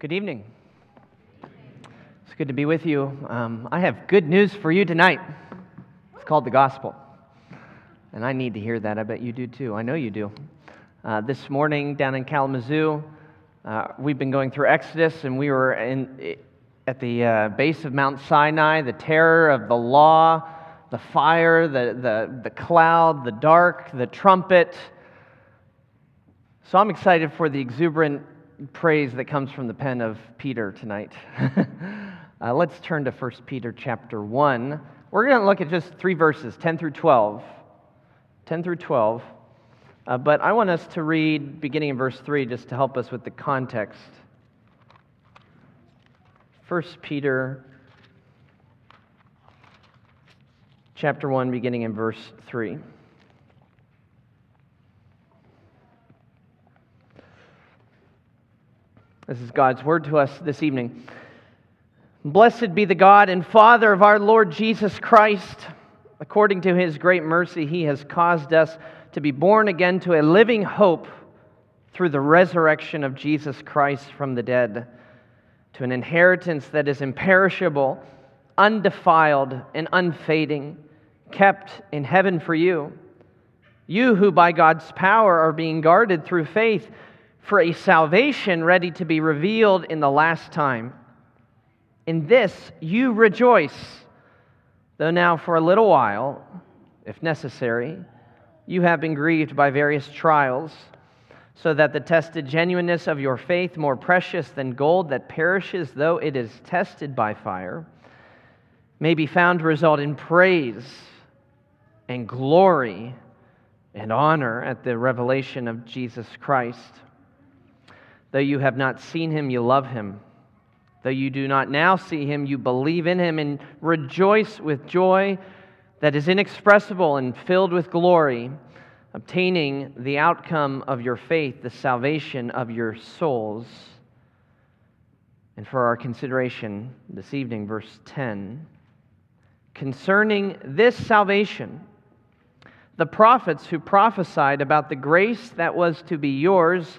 Good evening. It's good to be with you. Um, I have good news for you tonight. It's called the gospel. And I need to hear that. I bet you do too. I know you do. Uh, this morning down in Kalamazoo, uh, we've been going through Exodus, and we were in, at the uh, base of Mount Sinai, the terror of the law, the fire, the, the, the cloud, the dark, the trumpet. So I'm excited for the exuberant praise that comes from the pen of Peter tonight. uh, let's turn to 1 Peter chapter 1. We're going to look at just three verses, 10 through 12. 10 through 12. Uh, but I want us to read beginning in verse 3 just to help us with the context. 1 Peter chapter 1, beginning in verse 3. This is God's word to us this evening. Blessed be the God and Father of our Lord Jesus Christ. According to his great mercy, he has caused us to be born again to a living hope through the resurrection of Jesus Christ from the dead, to an inheritance that is imperishable, undefiled, and unfading, kept in heaven for you. You who by God's power are being guarded through faith for a salvation ready to be revealed in the last time. In this you rejoice, though now for a little while, if necessary, you have been grieved by various trials, so that the tested genuineness of your faith, more precious than gold that perishes though it is tested by fire, may be found to result in praise and glory and honor at the revelation of Jesus Christ Though you have not seen him, you love him. Though you do not now see him, you believe in him and rejoice with joy that is inexpressible and filled with glory, obtaining the outcome of your faith, the salvation of your souls. And for our consideration this evening, verse 10 concerning this salvation, the prophets who prophesied about the grace that was to be yours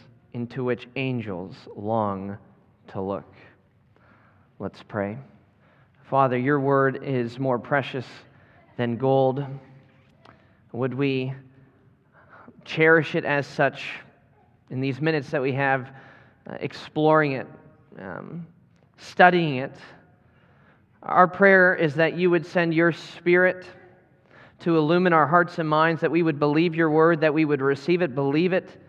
into which angels long to look. Let's pray. Father, your word is more precious than gold. Would we cherish it as such in these minutes that we have uh, exploring it, um, studying it? Our prayer is that you would send your spirit to illumine our hearts and minds, that we would believe your word, that we would receive it, believe it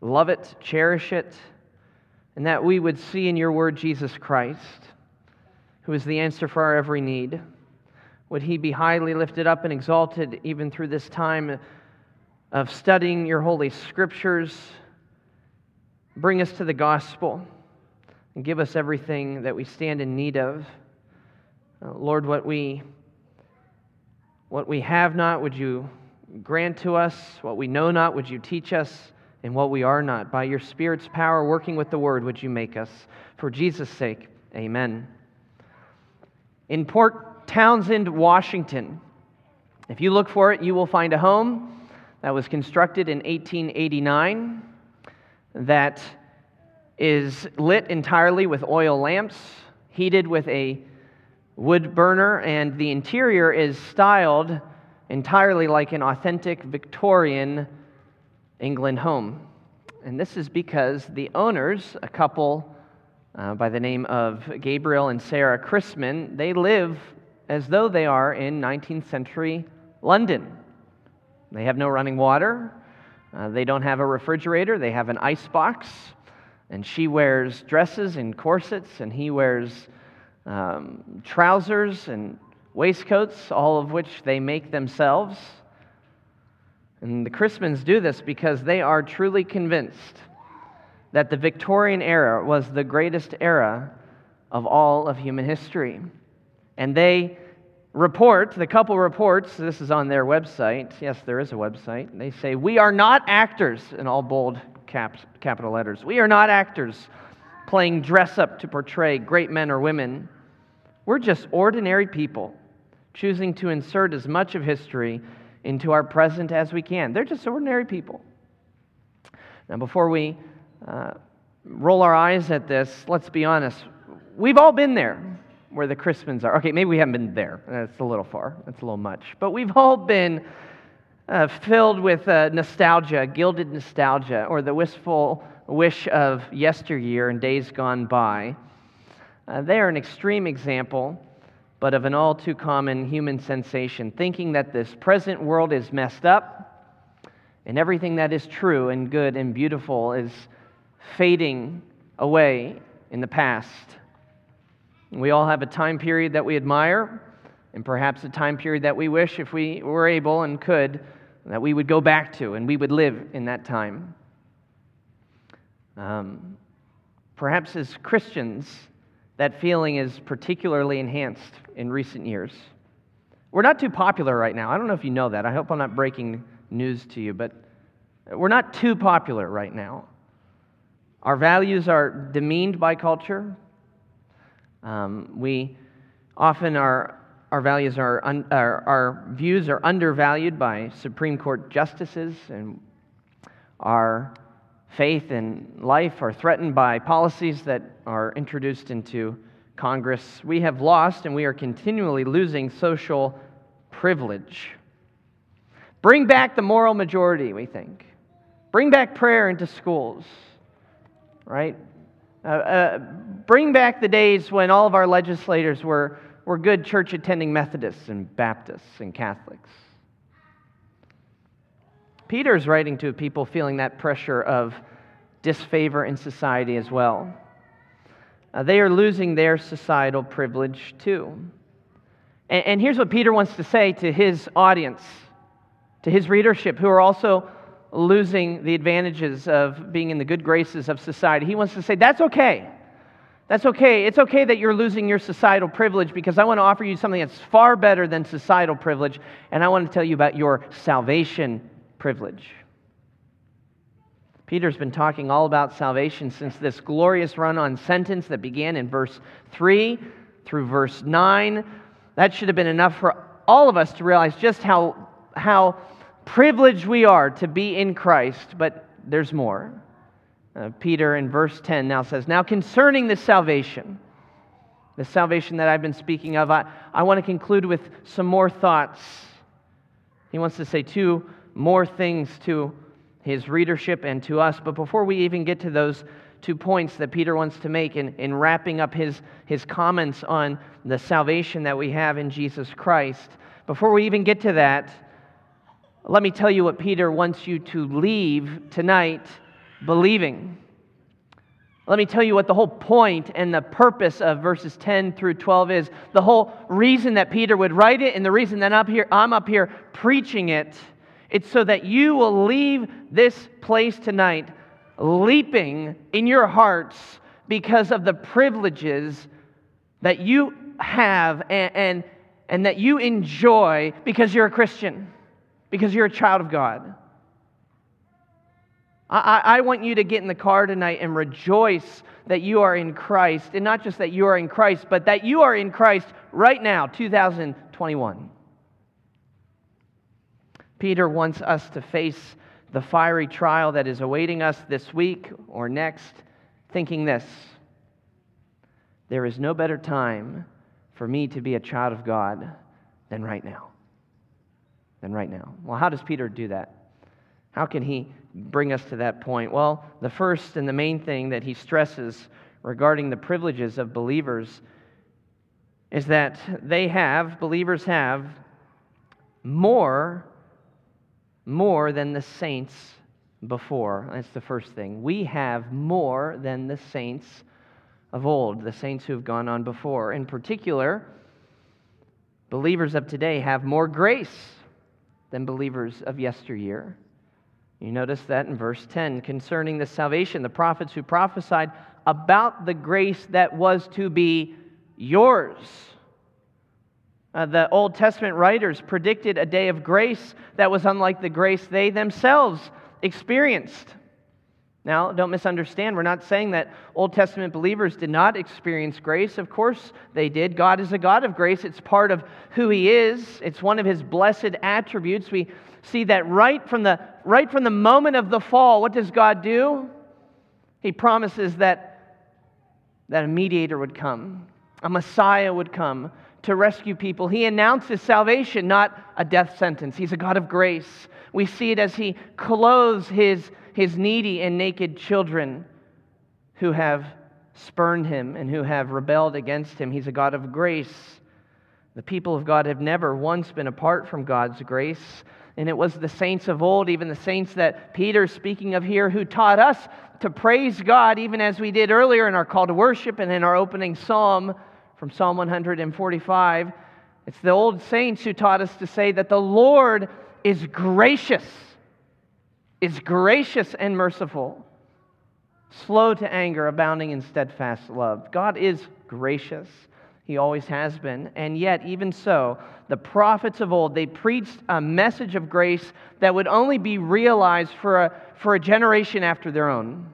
love it, cherish it, and that we would see in your word Jesus Christ, who is the answer for our every need. Would he be highly lifted up and exalted even through this time of studying your holy scriptures? Bring us to the gospel and give us everything that we stand in need of. Uh, Lord, what we what we have not, would you grant to us? What we know not, would you teach us? And what we are not. By your Spirit's power, working with the Word, would you make us? For Jesus' sake, amen. In Port Townsend, Washington, if you look for it, you will find a home that was constructed in 1889 that is lit entirely with oil lamps, heated with a wood burner, and the interior is styled entirely like an authentic Victorian England home. And this is because the owners, a couple uh, by the name of Gabriel and Sarah Chrisman, they live as though they are in 19th century London. They have no running water. Uh, they don't have a refrigerator. They have an ice box. And she wears dresses and corsets, and he wears um, trousers and waistcoats, all of which they make themselves. And the Chrismans do this because they are truly convinced that the Victorian era was the greatest era of all of human history. And they report, the couple reports, this is on their website. Yes, there is a website. They say, We are not actors, in all bold caps, capital letters. We are not actors playing dress up to portray great men or women. We're just ordinary people choosing to insert as much of history into our present as we can. They're just ordinary people. Now, before we uh, roll our eyes at this, let's be honest. We've all been there where the Chrismans are. Okay, maybe we haven't been there. That's a little far. That's a little much. But we've all been uh, filled with uh, nostalgia, gilded nostalgia, or the wistful wish of yesteryear and days gone by. Uh, they are an extreme example, but of an all too common human sensation, thinking that this present world is messed up and everything that is true and good and beautiful is fading away in the past. We all have a time period that we admire, and perhaps a time period that we wish, if we were able and could, that we would go back to and we would live in that time. Um, perhaps as Christians, that feeling is particularly enhanced in recent years. We're not too popular right now. I don't know if you know that. I hope I'm not breaking news to you, but we're not too popular right now. Our values are demeaned by culture. Um, we often are, our values are, un, our, our views are undervalued by Supreme Court justices, and our faith and life are threatened by policies that are introduced into Congress. We have lost and we are continually losing social privilege. Bring back the moral majority, we think. Bring back prayer into schools right? Uh, uh, bring back the days when all of our legislators were, were good church attending Methodists and Baptists and Catholics. Peter is writing to people feeling that pressure of disfavor in society as well. Uh, they are losing their societal privilege too. And, and here's what Peter wants to say to his audience, to his readership, who are also losing the advantages of being in the good graces of society. He wants to say, that's okay. That's okay. It's okay that you're losing your societal privilege because I want to offer you something that's far better than societal privilege, and I want to tell you about your salvation privilege. Peter's been talking all about salvation since this glorious run on sentence that began in verse 3 through verse 9. That should have been enough for all of us to realize just how, how privileged we are to be in Christ, but there's more. Uh, Peter in verse 10 now says, Now concerning this salvation, the salvation that I've been speaking of, I, I want to conclude with some more thoughts. He wants to say two more things to his readership and to us. But before we even get to those two points that Peter wants to make in, in wrapping up his, his comments on the salvation that we have in Jesus Christ, before we even get to that, let me tell you what Peter wants you to leave tonight believing. Let me tell you what the whole point and the purpose of verses 10 through 12 is. The whole reason that Peter would write it and the reason that I'm up here, I'm up here preaching it, it's so that you will leave this place tonight leaping in your hearts because of the privileges that you have and, and, and that you enjoy because you're a Christian because you're a child of God. I, I, want you to get in the car tonight and rejoice that you are in Christ, and not just that you are in Christ, but that you are in Christ right now, 2021. Peter wants us to face the fiery trial that is awaiting us this week or next, thinking this there is no better time for me to be a child of God than right now than right now. Well, how does Peter do that? How can he bring us to that point? Well, the first and the main thing that he stresses regarding the privileges of believers is that they have, believers have, more, more than the saints before. That's the first thing. We have more than the saints of old, the saints who have gone on before. In particular, believers of today have more grace than believers of yesteryear. You notice that in verse 10 concerning the salvation, the prophets who prophesied about the grace that was to be yours. Uh, the Old Testament writers predicted a day of grace that was unlike the grace they themselves experienced. Now, don't misunderstand. We're not saying that Old Testament believers did not experience grace. Of course they did. God is a God of grace. It's part of who He is, it's one of His blessed attributes. We see that right from the, right from the moment of the fall. What does God do? He promises that, that a mediator would come, a Messiah would come to rescue people. He announces salvation, not a death sentence. He's a God of grace. We see it as He clothes His his needy and naked children who have spurned him and who have rebelled against him. He's a God of grace. The people of God have never once been apart from God's grace. And it was the saints of old, even the saints that Peter's speaking of here, who taught us to praise God, even as we did earlier in our call to worship and in our opening psalm from Psalm 145. It's the old saints who taught us to say that the Lord is gracious is gracious and merciful, slow to anger, abounding in steadfast love. God is gracious. He always has been. And yet, even so, the prophets of old, they preached a message of grace that would only be realized for a, for a generation after their own.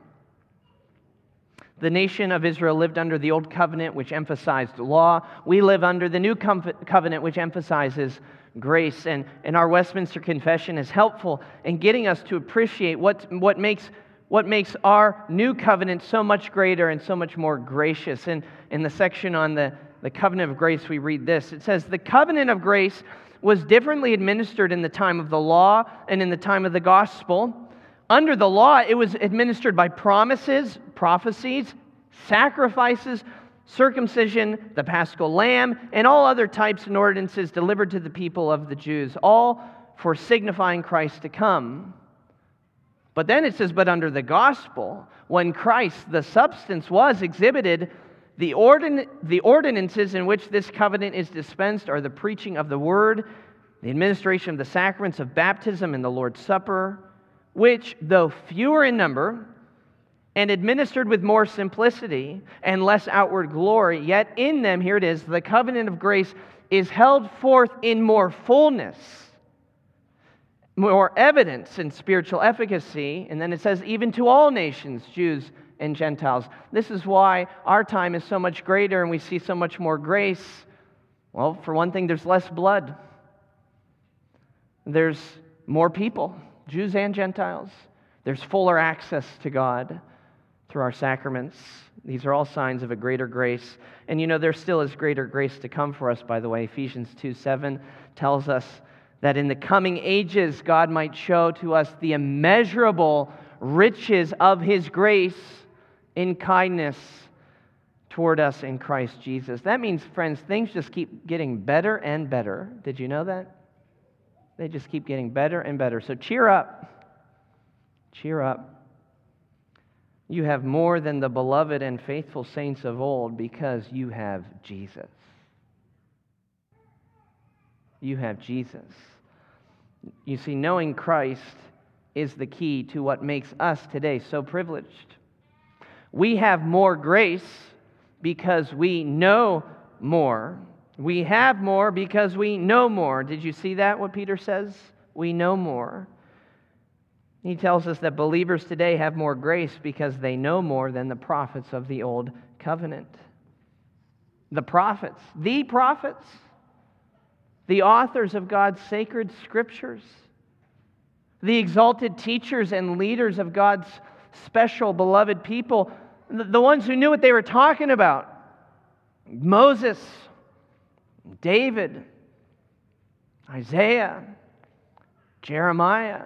The nation of Israel lived under the old covenant, which emphasized law. We live under the new covenant, which emphasizes grace. And, and our Westminster Confession is helpful in getting us to appreciate what, what, makes, what makes our new covenant so much greater and so much more gracious. And in the section on the, the covenant of grace, we read this it says, The covenant of grace was differently administered in the time of the law and in the time of the gospel. Under the law, it was administered by promises, prophecies, sacrifices, circumcision, the paschal lamb, and all other types and ordinances delivered to the people of the Jews, all for signifying Christ to come. But then it says, but under the gospel, when Christ, the substance, was exhibited, the, ordin- the ordinances in which this covenant is dispensed are the preaching of the word, the administration of the sacraments of baptism and the Lord's Supper, which, though fewer in number, and administered with more simplicity and less outward glory, yet in them, here it is, the covenant of grace is held forth in more fullness, more evidence and spiritual efficacy. And then it says, even to all nations, Jews and Gentiles. This is why our time is so much greater and we see so much more grace. Well, for one thing, there's less blood, there's more people, Jews and Gentiles. There's fuller access to God through our sacraments. These are all signs of a greater grace. And you know, there still is greater grace to come for us, by the way. Ephesians 2 7 tells us that in the coming ages, God might show to us the immeasurable riches of his grace in kindness toward us in Christ Jesus. That means, friends, things just keep getting better and better. Did you know that? They just keep getting better and better. So cheer up. Cheer up. You have more than the beloved and faithful saints of old because you have Jesus. You have Jesus. You see, knowing Christ is the key to what makes us today so privileged. We have more grace because we know more. We have more because we know more. Did you see that, what Peter says? We know more. He tells us that believers today have more grace because they know more than the prophets of the old covenant. The prophets, the prophets, the authors of God's sacred scriptures, the exalted teachers and leaders of God's special beloved people, the ones who knew what they were talking about Moses, David, Isaiah, Jeremiah.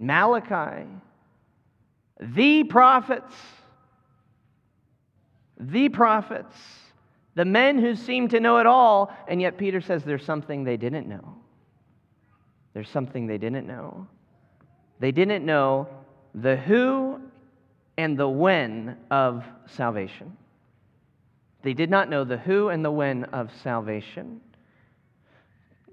Malachi, the prophets, the prophets, the men who seem to know it all, and yet Peter says there's something they didn't know. There's something they didn't know. They didn't know the who and the when of salvation. They did not know the who and the when of salvation.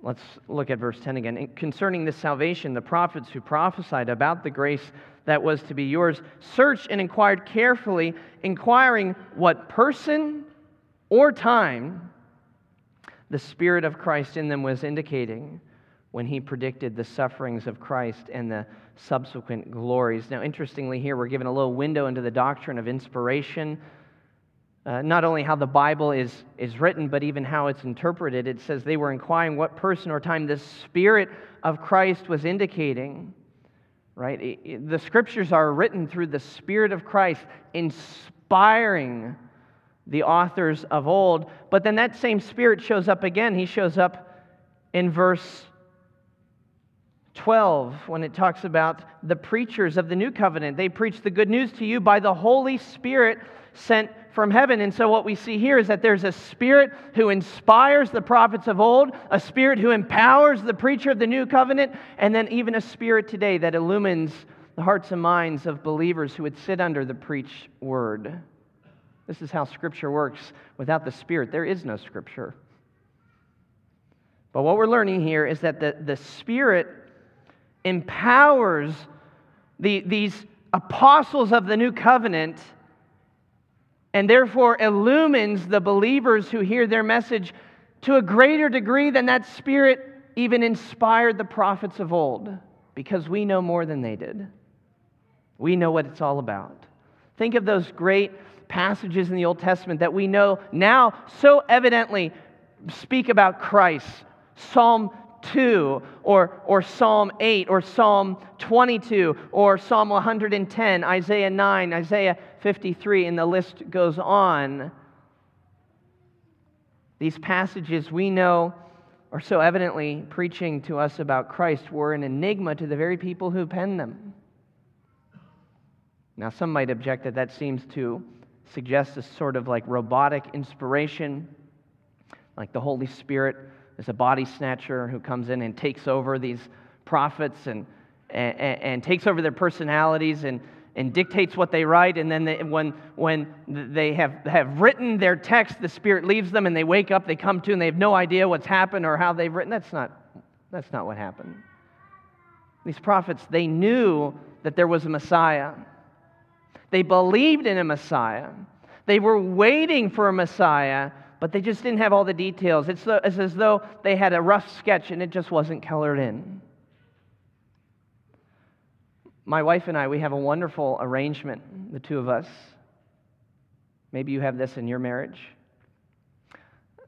Let's look at verse 10 again. Concerning this salvation, the prophets who prophesied about the grace that was to be yours searched and inquired carefully, inquiring what person or time the Spirit of Christ in them was indicating when he predicted the sufferings of Christ and the subsequent glories. Now, interestingly, here we're given a little window into the doctrine of inspiration. Uh, not only how the Bible is, is written, but even how it's interpreted. It says they were inquiring what person or time the Spirit of Christ was indicating. Right? The scriptures are written through the Spirit of Christ, inspiring the authors of old. But then that same Spirit shows up again. He shows up in verse 12 when it talks about the preachers of the new covenant. They preach the good news to you by the Holy Spirit sent from heaven. And so, what we see here is that there's a spirit who inspires the prophets of old, a spirit who empowers the preacher of the new covenant, and then even a spirit today that illumines the hearts and minds of believers who would sit under the preached word. This is how Scripture works. Without the Spirit, there is no Scripture. But what we're learning here is that the, the Spirit empowers the, these apostles of the new covenant and therefore illumines the believers who hear their message to a greater degree than that Spirit even inspired the prophets of old because we know more than they did. We know what it's all about. Think of those great passages in the Old Testament that we know now so evidently speak about Christ. Psalm 2 or, or Psalm 8 or Psalm 22 or Psalm 110, Isaiah 9, Isaiah 53, and the list goes on. These passages we know are so evidently preaching to us about Christ were an enigma to the very people who penned them. Now, some might object that that seems to suggest a sort of like robotic inspiration, like the Holy Spirit is a body snatcher who comes in and takes over these prophets and, and, and takes over their personalities and, and dictates what they write. And then they, when, when they have, have written their text, the Spirit leaves them and they wake up, they come to, and they have no idea what's happened or how they've written. That's not, that's not what happened. These prophets, they knew that there was a Messiah. They believed in a Messiah. They were waiting for a Messiah, but they just didn't have all the details. It's, it's as though they had a rough sketch and it just wasn't colored in. My wife and I, we have a wonderful arrangement, the two of us. Maybe you have this in your marriage.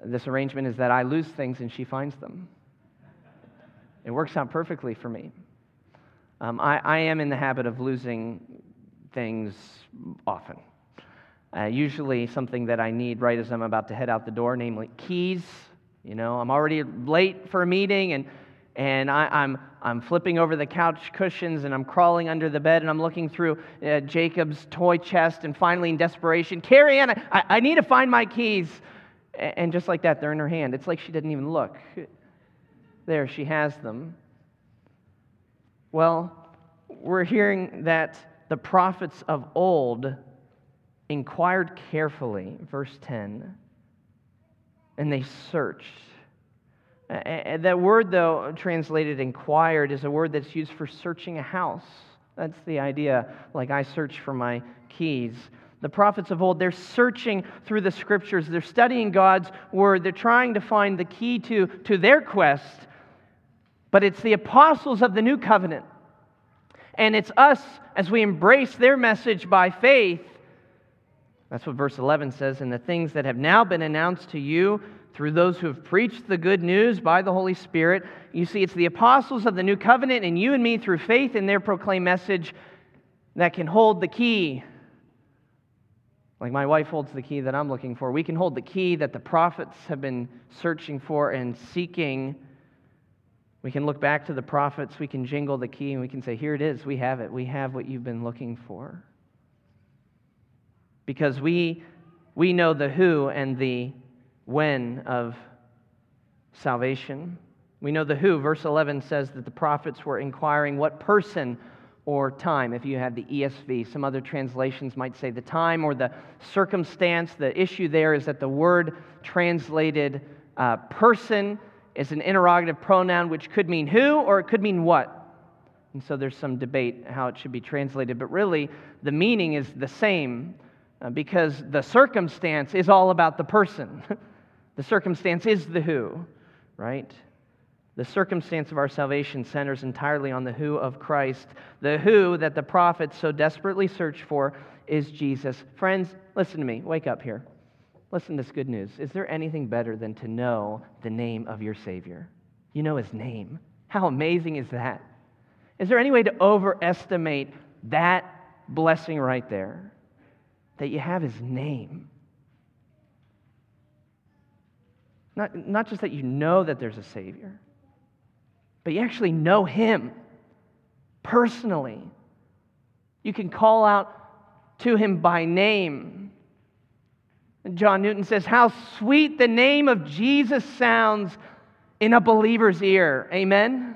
This arrangement is that I lose things and she finds them. It works out perfectly for me. Um, I, I am in the habit of losing things often. Uh, usually something that I need right as I'm about to head out the door, namely keys. You know, I'm already late for a meeting and, and I, am I'm, I'm flipping over the couch cushions and I'm crawling under the bed and I'm looking through uh, Jacob's toy chest and finally in desperation, Carrie Ann, I, I need to find my keys. And just like that, they're in her hand. It's like she didn't even look. There, she has them. Well, we're hearing that the prophets of old inquired carefully, verse 10, and they searched. That word, though, translated inquired, is a word that's used for searching a house. That's the idea, like I search for my keys. The prophets of old, they're searching through the scriptures. They're studying God's word. They're trying to find the key to, to their quest. But it's the apostles of the new covenant and it's us as we embrace their message by faith. That's what verse 11 says. And the things that have now been announced to you through those who have preached the good news by the Holy Spirit. You see, it's the apostles of the new covenant and you and me through faith in their proclaimed message that can hold the key. Like my wife holds the key that I'm looking for. We can hold the key that the prophets have been searching for and seeking we can look back to the prophets, we can jingle the key, and we can say, Here it is, we have it. We have what you've been looking for. Because we, we know the who and the when of salvation. We know the who. Verse 11 says that the prophets were inquiring what person or time, if you have the ESV. Some other translations might say the time or the circumstance. The issue there is that the word translated uh, person is an interrogative pronoun which could mean who or it could mean what. And so there's some debate how it should be translated, but really the meaning is the same uh, because the circumstance is all about the person. the circumstance is the who, right? The circumstance of our salvation centers entirely on the who of Christ. The who that the prophets so desperately search for is Jesus. Friends, listen to me. Wake up here. Listen to this good news. Is there anything better than to know the name of your Savior? You know his name. How amazing is that? Is there any way to overestimate that blessing right there? That you have his name. Not, not just that you know that there's a Savior, but you actually know him personally. You can call out to him by name. John Newton says, How sweet the name of Jesus sounds in a believer's ear. Amen?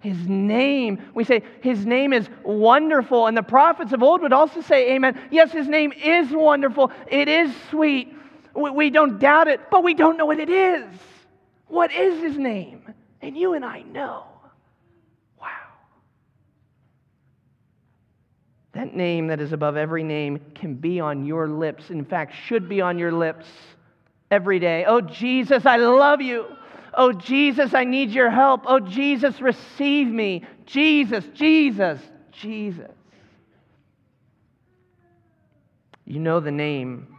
His name, we say, His name is wonderful. And the prophets of old would also say, Amen. Yes, His name is wonderful. It is sweet. We don't doubt it, but we don't know what it is. What is His name? And you and I know. Wow. That name that is above every name can be on your lips. In fact, should be on your lips every day. Oh, Jesus, I love you. Oh, Jesus, I need your help. Oh, Jesus, receive me. Jesus, Jesus, Jesus. You know the name.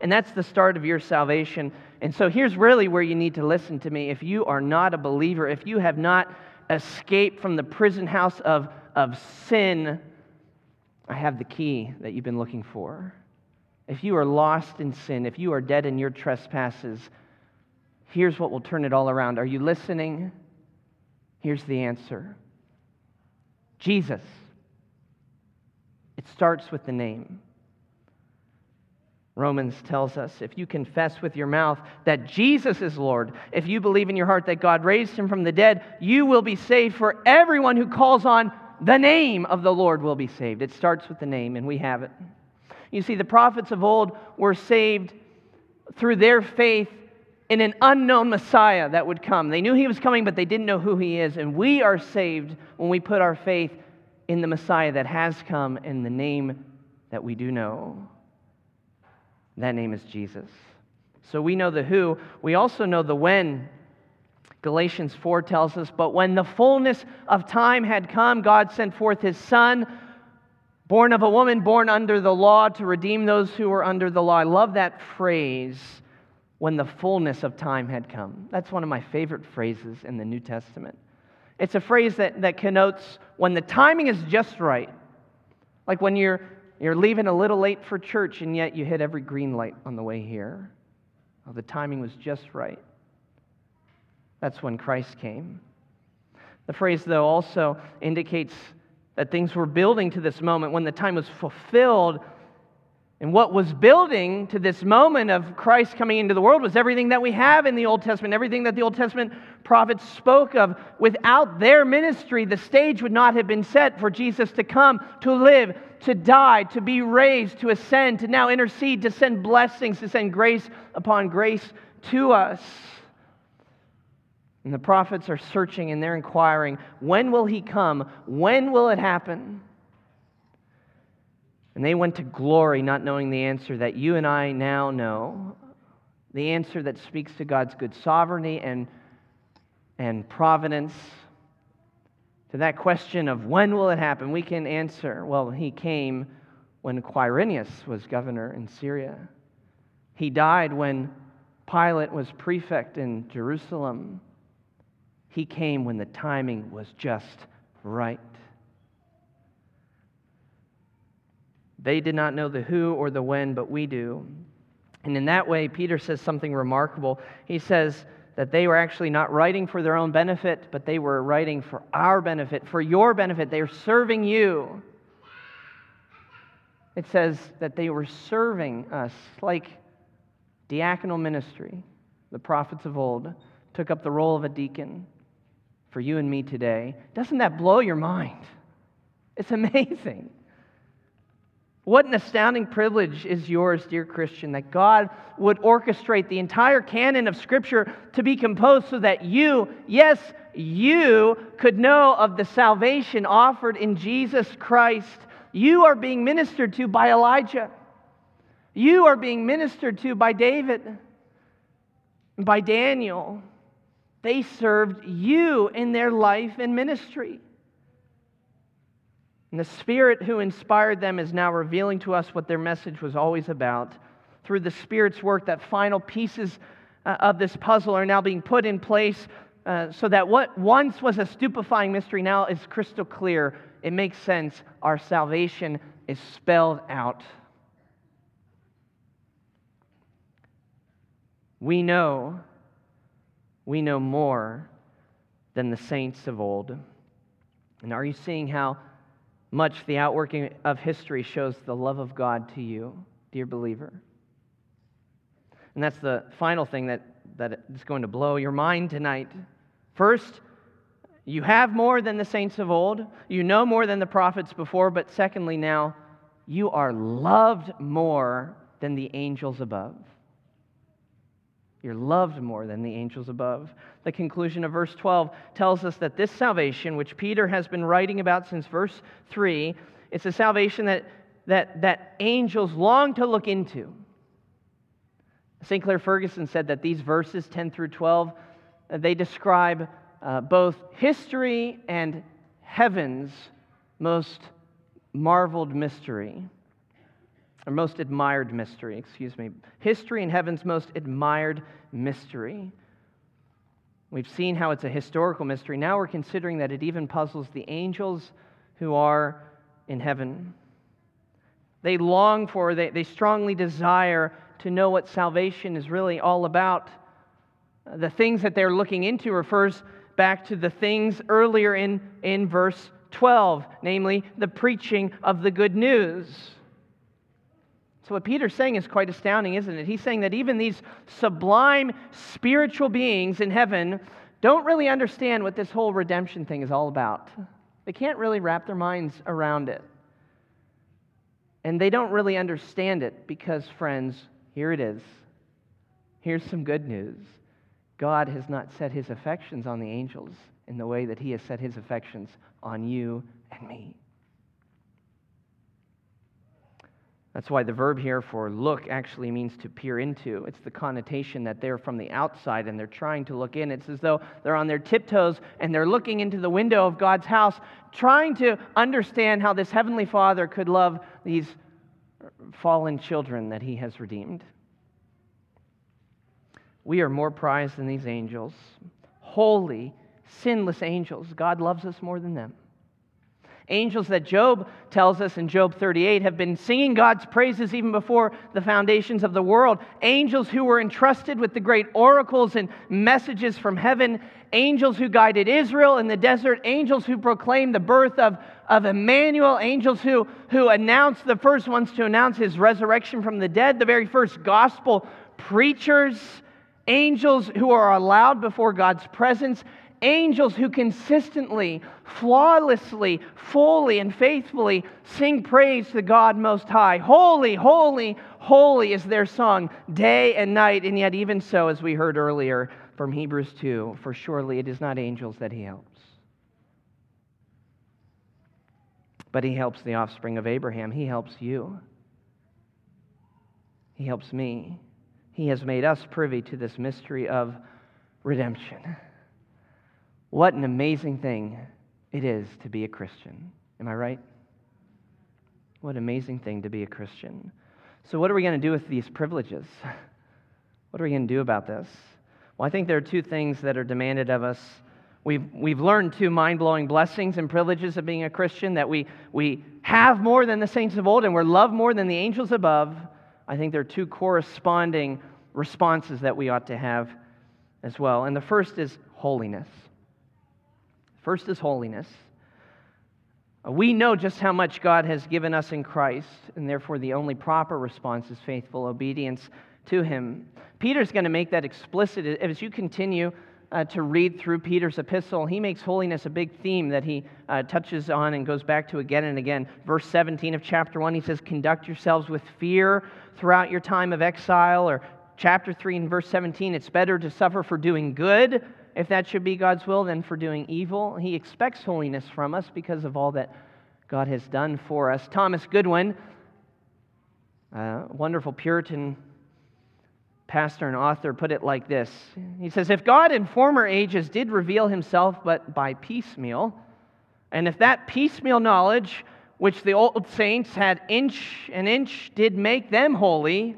And that's the start of your salvation. And so here's really where you need to listen to me. If you are not a believer, if you have not escaped from the prison house of, of sin, I have the key that you've been looking for. If you are lost in sin, if you are dead in your trespasses, here's what will turn it all around. Are you listening? Here's the answer Jesus. It starts with the name. Romans tells us if you confess with your mouth that Jesus is Lord, if you believe in your heart that God raised him from the dead, you will be saved. For everyone who calls on the name of the Lord will be saved. It starts with the name, and we have it. You see, the prophets of old were saved through their faith in an unknown Messiah that would come. They knew he was coming, but they didn't know who he is. And we are saved when we put our faith in the Messiah that has come in the name that we do know. That name is Jesus. So we know the who, we also know the when. Galatians 4 tells us, But when the fullness of time had come, God sent forth his Son, born of a woman, born under the law, to redeem those who were under the law. I love that phrase, when the fullness of time had come. That's one of my favorite phrases in the New Testament. It's a phrase that, that connotes when the timing is just right. Like when you're you're leaving a little late for church, and yet you hit every green light on the way here. Oh, the timing was just right. That's when Christ came. The phrase, though, also indicates that things were building to this moment when the time was fulfilled and what was building to this moment of Christ coming into the world was everything that we have in the Old Testament, everything that the Old Testament prophets spoke of. Without their ministry, the stage would not have been set for Jesus to come, to live, to die, to be raised, to ascend, to now intercede, to send blessings, to send grace upon grace to us. And the prophets are searching and they're inquiring when will he come? When will it happen? And they went to glory not knowing the answer that you and I now know, the answer that speaks to God's good sovereignty and, and providence. To that question of when will it happen, we can answer well, he came when Quirinius was governor in Syria. He died when Pilate was prefect in Jerusalem. He came when the timing was just right. They did not know the who or the when, but we do. And in that way, Peter says something remarkable. He says that they were actually not writing for their own benefit, but they were writing for our benefit, for your benefit. They are serving you. It says that they were serving us like diaconal ministry. The prophets of old took up the role of a deacon for you and me today. Doesn't that blow your mind? It's amazing. What an astounding privilege is yours, dear Christian, that God would orchestrate the entire canon of Scripture to be composed so that you, yes, you, could know of the salvation offered in Jesus Christ. You are being ministered to by Elijah. You are being ministered to by David, by Daniel. They served you in their life and ministry. And the Spirit who inspired them is now revealing to us what their message was always about. Through the Spirit's work, that final pieces uh, of this puzzle are now being put in place uh, so that what once was a stupefying mystery now is crystal clear. It makes sense. Our salvation is spelled out. We know, we know more than the saints of old. And are you seeing how much the outworking of history shows the love of God to you, dear believer. And that's the final thing that, that is going to blow your mind tonight. First, you have more than the saints of old, you know more than the prophets before, but secondly, now, you are loved more than the angels above. You're loved more than the angels above. The conclusion of verse 12 tells us that this salvation, which Peter has been writing about since verse 3, it's a salvation that, that, that angels long to look into. Sinclair Ferguson said that these verses, 10 through 12, uh, they describe uh, both history and heaven's most marveled mystery or most admired mystery, excuse me. History and heaven's most admired mystery. We've seen how it's a historical mystery. Now we're considering that it even puzzles the angels who are in heaven. They long for, they, they strongly desire to know what salvation is really all about. Uh, the things that they're looking into refers back to the things earlier in, in verse 12, namely the preaching of the good news. So, what Peter's saying is quite astounding, isn't it? He's saying that even these sublime spiritual beings in heaven don't really understand what this whole redemption thing is all about. They can't really wrap their minds around it. And they don't really understand it because, friends, here it is. Here's some good news God has not set his affections on the angels in the way that he has set his affections on you and me. That's why the verb here for look actually means to peer into. It's the connotation that they're from the outside and they're trying to look in. It's as though they're on their tiptoes and they're looking into the window of God's house, trying to understand how this Heavenly Father could love these fallen children that He has redeemed. We are more prized than these angels, holy, sinless angels. God loves us more than them. Angels that Job tells us in Job 38 have been singing God's praises even before the foundations of the world. Angels who were entrusted with the great oracles and messages from heaven. Angels who guided Israel in the desert. Angels who proclaimed the birth of, of Emmanuel. Angels who, who announced, the first ones to announce his resurrection from the dead. The very first gospel preachers. Angels who are allowed before God's presence angels who consistently, flawlessly, fully, and faithfully sing praise to God Most High. Holy, holy, holy is their song day and night. And yet, even so, as we heard earlier from Hebrews 2, for surely it is not angels that He helps. But He helps the offspring of Abraham. He helps you. He helps me. He has made us privy to this mystery of redemption. What an amazing thing it is to be a Christian. Am I right? What an amazing thing to be a Christian. So, what are we going to do with these privileges? What are we going to do about this? Well, I think there are two things that are demanded of us. We've, we've learned two mind blowing blessings and privileges of being a Christian that we, we have more than the saints of old and we're loved more than the angels above. I think there are two corresponding responses that we ought to have as well. And the first is holiness. First is holiness. Uh, we know just how much God has given us in Christ, and therefore the only proper response is faithful obedience to Him. Peter's going to make that explicit as you continue uh, to read through Peter's epistle, he makes holiness a big theme that he uh, touches on and goes back to again and again. Verse 17 of chapter 1, he says, Conduct yourselves with fear throughout your time of exile. Or chapter 3 and verse 17, it's better to suffer for doing good, if that should be God's will, then for doing evil. He expects holiness from us because of all that God has done for us. Thomas Goodwin, a wonderful Puritan pastor and author put it like this He says, If God in former ages did reveal himself but by piecemeal, and if that piecemeal knowledge which the old saints had inch and inch did make them holy,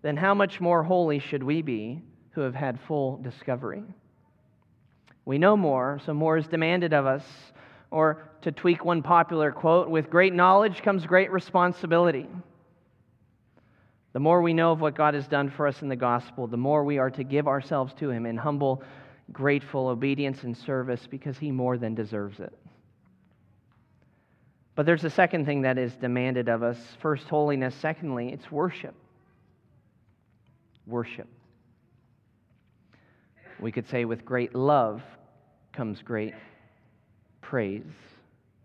then how much more holy should we be who have had full discovery? We know more, so more is demanded of us. Or to tweak one popular quote, with great knowledge comes great responsibility. The more we know of what God has done for us in the gospel, the more we are to give ourselves to Him in humble, grateful obedience and service because He more than deserves it. But there's a second thing that is demanded of us first, holiness. Secondly, it's worship. Worship. We could say, with great love comes great praise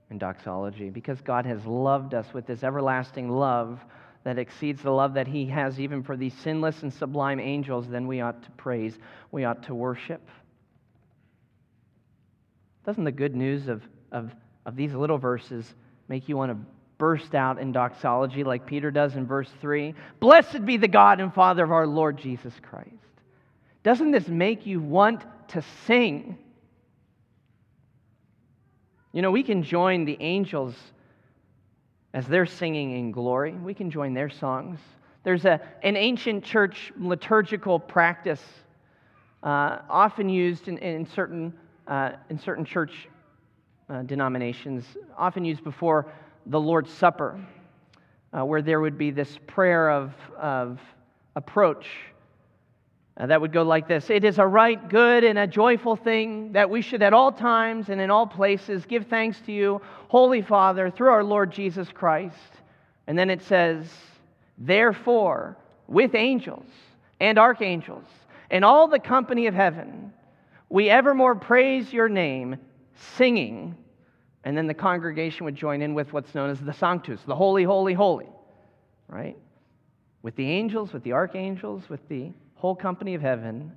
and doxology because God has loved us with this everlasting love that exceeds the love that He has even for these sinless and sublime angels, then we ought to praise, we ought to worship. Doesn't the good news of, of, of these little verses make you want to burst out in doxology like Peter does in verse 3? Blessed be the God and Father of our Lord Jesus Christ. Doesn't this make you want to sing? You know, we can join the angels as they're singing in glory. We can join their songs. There's a, an ancient church liturgical practice uh, often used in, in certain, uh, in certain church uh, denominations, often used before the Lord's Supper, uh, where there would be this prayer of, of approach uh, that would go like this It is a right, good, and a joyful thing that we should at all times and in all places give thanks to you, Holy Father, through our Lord Jesus Christ. And then it says, Therefore, with angels and archangels and all the company of heaven, we evermore praise your name, singing. And then the congregation would join in with what's known as the Sanctus, the holy, holy, holy, right? With the angels, with the archangels, with the whole company of heaven,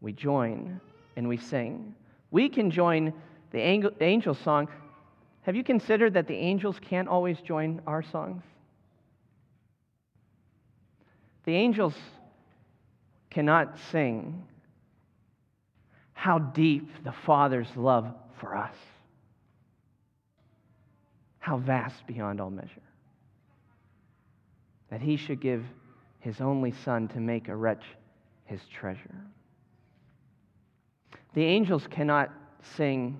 we join and we sing. We can join the angel song. Have you considered that the angels can't always join our songs? The angels cannot sing how deep the Father's love for us, how vast beyond all measure. That he should give his only Son to make a wretch his treasure. The angels cannot sing,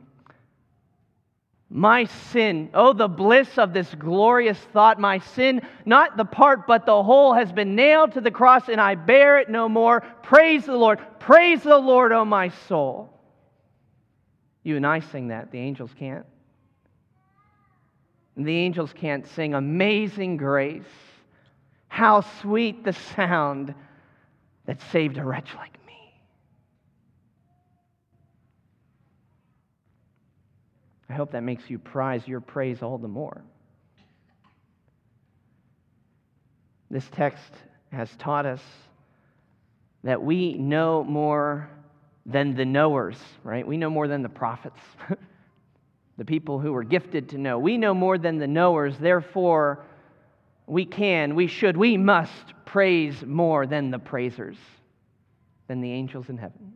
My sin, oh, the bliss of this glorious thought, my sin, not the part, but the whole, has been nailed to the cross, and I bear it no more. Praise the Lord, praise the Lord, oh, my soul. You and I sing that, the angels can't. The angels can't sing Amazing Grace. How sweet the sound that saved a wretch like me. I hope that makes you prize your praise all the more. This text has taught us that we know more than the knowers, right? We know more than the prophets, the people who were gifted to know. We know more than the knowers, therefore, we can, we should, we must praise more than the praisers, than the angels in heaven.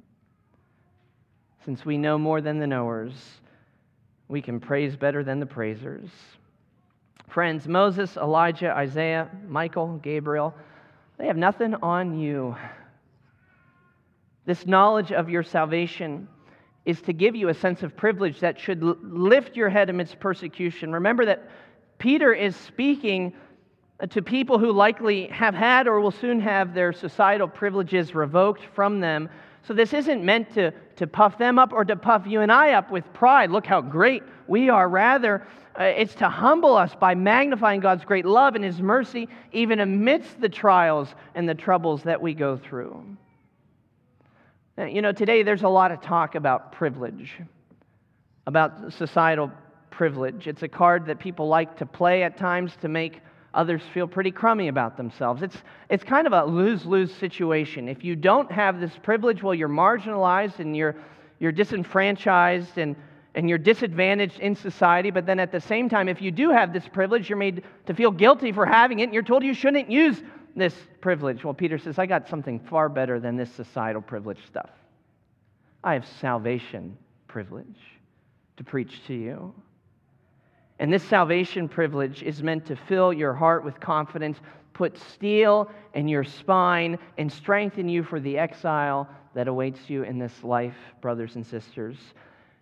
Since we know more than the knowers, we can praise better than the praisers. Friends, Moses, Elijah, Isaiah, Michael, Gabriel, they have nothing on you. This knowledge of your salvation is to give you a sense of privilege that should lift your head amidst persecution. Remember that Peter is speaking to people who likely have had or will soon have their societal privileges revoked from them. So, this isn't meant to, to puff them up or to puff you and I up with pride. Look how great we are. Rather, uh, it's to humble us by magnifying God's great love and His mercy, even amidst the trials and the troubles that we go through. You know, today there's a lot of talk about privilege, about societal privilege. It's a card that people like to play at times to make others feel pretty crummy about themselves. It's, it's kind of a lose lose situation. If you don't have this privilege, well, you're marginalized and you're, you're disenfranchised and, and you're disadvantaged in society. But then at the same time, if you do have this privilege, you're made to feel guilty for having it and you're told you shouldn't use this privilege. Well, Peter says, I got something far better than this societal privilege stuff. I have salvation privilege to preach to you. And this salvation privilege is meant to fill your heart with confidence, put steel in your spine, and strengthen you for the exile that awaits you in this life, brothers and sisters.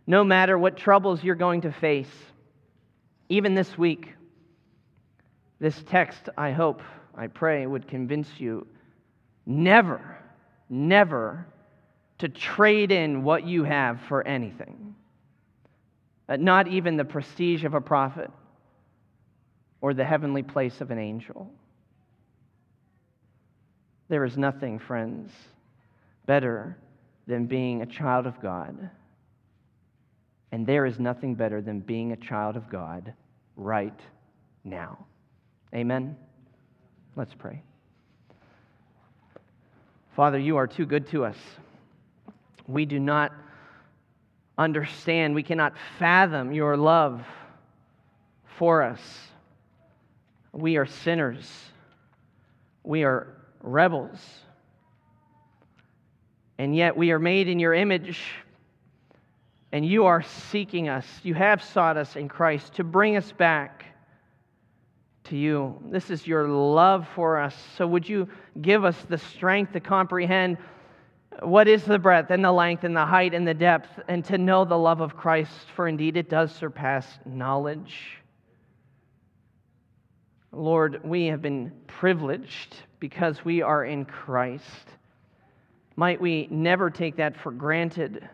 No matter what troubles you're going to face, even this week, this text, I hope, I pray, would convince you never, never to trade in what you have for anything. Uh, not even the prestige of a prophet or the heavenly place of an angel. There is nothing, friends, better than being a child of God. And there is nothing better than being a child of God right now. Amen. Let's pray. Father, you are too good to us. We do not understand, we cannot fathom your love for us. We are sinners, we are rebels. And yet we are made in your image, and you are seeking us. You have sought us in Christ to bring us back to you. This is your love for us. So would you give us the strength to comprehend what is the breadth and the length and the height and the depth, and to know the love of Christ, for indeed it does surpass knowledge. Lord, we have been privileged because we are in Christ. Might we never take that for granted,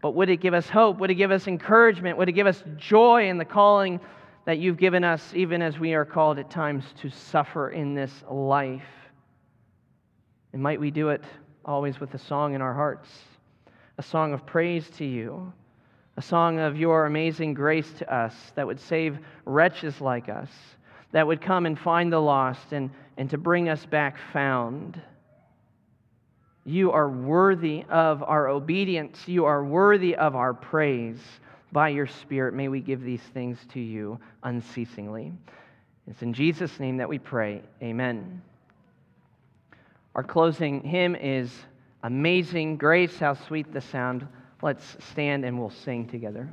but would it give us hope? Would it give us encouragement? Would it give us joy in the calling that you've given us, even as we are called at times to suffer in this life? And might we do it always with a song in our hearts, a song of praise to you, a song of your amazing grace to us that would save wretches like us, that would come and find the lost and, and to bring us back found. You are worthy of our obedience. You are worthy of our praise. By your Spirit, may we give these things to you unceasingly. It's in Jesus' name that we pray. Amen. Our closing hymn is Amazing Grace. How sweet the sound. Let's stand and we'll sing together.